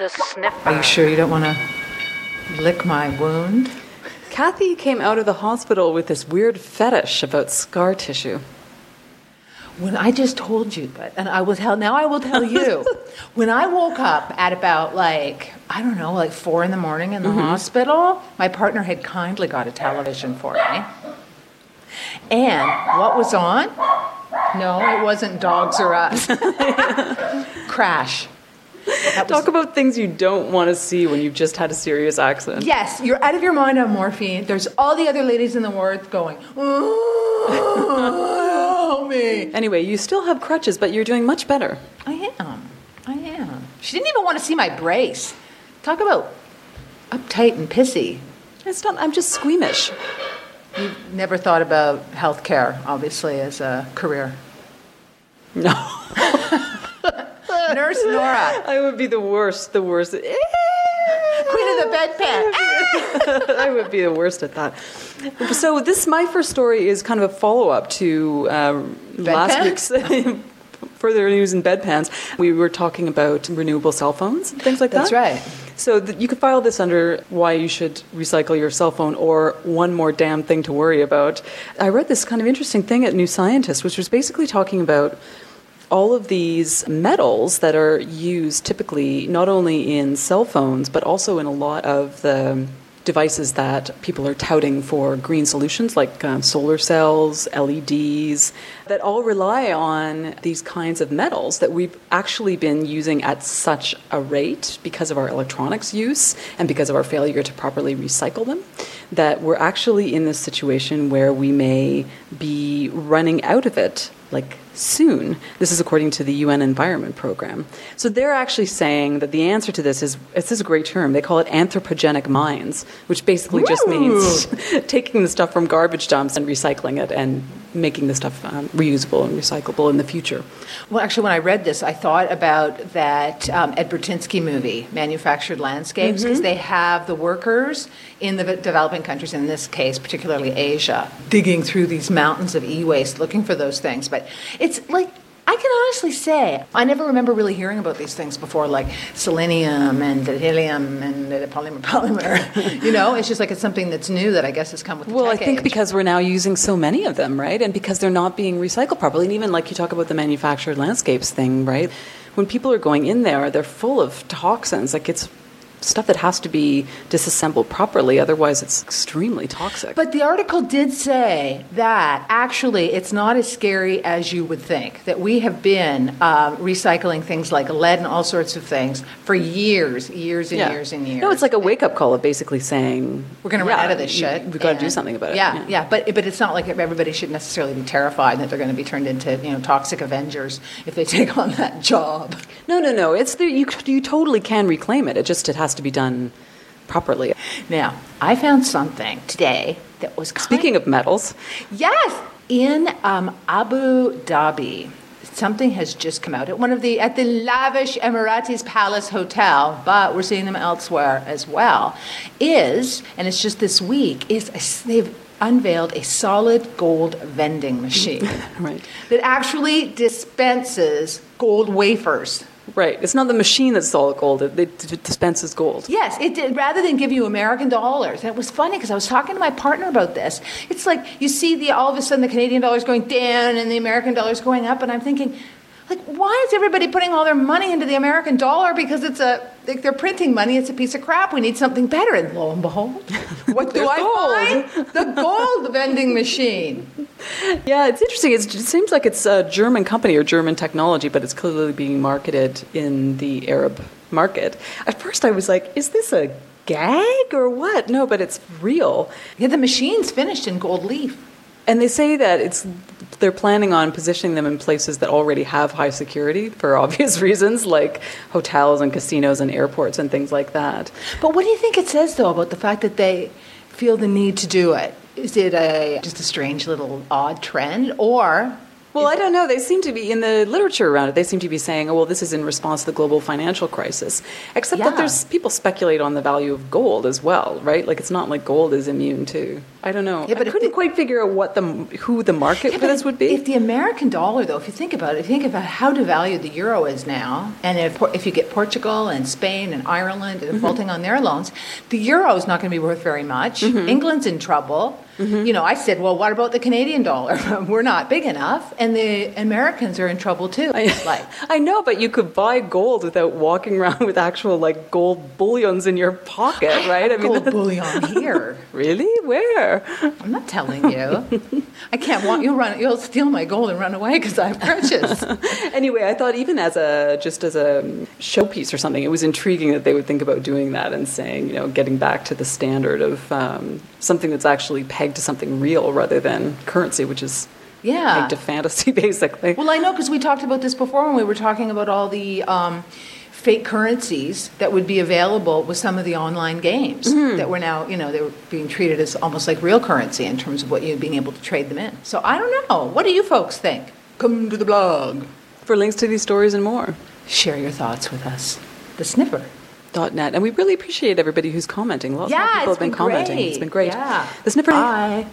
The sniffer. Are you sure you don't want to lick my wound? Kathy came out of the hospital with this weird fetish about scar tissue. When I just told you, but and I will tell now. I will tell you. when I woke up at about like I don't know, like four in the morning in the mm-hmm. hospital, my partner had kindly got a television for me. And what was on? No, it wasn't Dogs or Us. Crash. Was- Talk about things you don't want to see when you've just had a serious accident. Yes, you're out of your mind on morphine. There's all the other ladies in the ward going, oh, help me. Anyway, you still have crutches, but you're doing much better. I am. I am. She didn't even want to see my brace. Talk about uptight and pissy. It's not. I'm just squeamish. You've never thought about healthcare, obviously, as a career. No, Nurse Nora, I would be the worst. The worst. queen of the bedpan. I would be the worst at that. So this my first story is kind of a follow up to uh, last week's further news in bedpans. We were talking about renewable cell phones things like That's that. That's right. So th- you could file this under why you should recycle your cell phone or one more damn thing to worry about. I read this kind of interesting thing at New Scientist, which was basically talking about all of these metals that are used typically not only in cell phones but also in a lot of the devices that people are touting for green solutions like uh, solar cells, LEDs, that all rely on these kinds of metals that we've actually been using at such a rate because of our electronics use and because of our failure to properly recycle them that we're actually in this situation where we may be running out of it like soon. This is according to the UN Environment Program. So they're actually saying that the answer to this is it's this is a great term. They call it anthropogenic mines, which basically just means taking the stuff from garbage dumps and recycling it and making the stuff um, reusable and recyclable in the future. Well, actually, when I read this, I thought about that um, Ed Burtynsky movie, Manufactured Landscapes, because they have the workers in the developing countries, in this case, particularly Asia, digging through these mountains of e waste looking for those things. But it's like, I can honestly say, I never remember really hearing about these things before, like selenium and helium and the polymer, polymer. you know, it's just like it's something that's new that I guess has come with the Well, I think age. because we're now using so many of them, right? And because they're not being recycled properly. And even like you talk about the manufactured landscapes thing, right? When people are going in there, they're full of toxins. Like it's stuff that has to be disassembled properly, otherwise, it's extremely toxic. But the article did say that actually it's not as scary as you would think. That we have been uh, recycling things like lead and all sorts of things for years, years and years and years. No, it's like a wake up call of basically saying we're going to run out of this shit. We've got to do something about it. Yeah, yeah, But but it's not like everybody should necessarily be terrified that they're going to be turned into you know toxic Avengers if they take on that job. No, no, no. It's the, you. You totally can reclaim it. It just it has to be done properly. Now I found something today that was Speaking of metals, Yes, in um, Abu Dhabi, something has just come out at one of the at the lavish Emirates Palace Hotel, but we're seeing them elsewhere as well. Is and it's just this week is a, they've unveiled a solid gold vending machine right? that actually dispenses gold wafers. Right. It's not the machine that's solid gold. It, it dispenses gold. Yes, it did. Rather than give you American dollars, and it was funny because I was talking to my partner about this. It's like you see the all of a sudden the Canadian dollar's going down and the American dollar's going up, and I'm thinking, like, why is everybody putting all their money into the American dollar? Because it's a like they're printing money. It's a piece of crap. We need something better. And lo and behold, what do I find? The gold vending machine. Yeah, it's interesting. It's, it seems like it's a German company or German technology, but it's clearly being marketed in the Arab market. At first, I was like, is this a gag or what? No, but it's real. Yeah, the machine's finished in gold leaf. And they say that it's they're planning on positioning them in places that already have high security for obvious reasons, like hotels and casinos and airports and things like that. But what do you think it says, though, about the fact that they feel the need to do it? Is it a just a strange little odd trend, or Well, I don't know. They seem to be in the literature around it. They seem to be saying, "Oh, well, this is in response to the global financial crisis." Except that there's people speculate on the value of gold as well, right? Like it's not like gold is immune to. I don't know. Yeah, but I couldn't the- quite figure out what the who the market Yeah, for this would be. If the American dollar, though, if you think about it, if you think about how devalued the euro is now, and if, if you get Portugal and Spain and Ireland Mm-hmm. defaulting on their loans, the euro is not going to be worth very much. Mm-hmm. England's in trouble. You know, I said, well, what about the Canadian dollar? We're not big enough, and the Americans are in trouble too. like, I know, but you could buy gold without walking around with actual like gold bullions in your pocket, right? I mean, gold bullion here. Really? Where? I'm not telling you. I can't want you'll run. You'll steal my gold and run away because I'm precious. anyway, I thought even as a just as a showpiece or something, it was intriguing that they would think about doing that and saying, you know, getting back to the standard of um, something that's actually pegged to something real rather than currency, which is Yeah. pegged to fantasy, basically. Well, I know because we talked about this before when we were talking about all the um, fake currencies that would be available with some of the online games Mm-hmm. that were now, you know, they were being treated as almost like real currency in terms of what you'd being able to trade them in. So I don't know. What do you folks think? Come to the blog. For links to these stories and more. Share your thoughts with us. The Snipper. Dot net, and we really appreciate everybody who's commenting. Lots Yeah, of people have been, been commenting. great. It's been great. Yeah. The sniffer. Bye.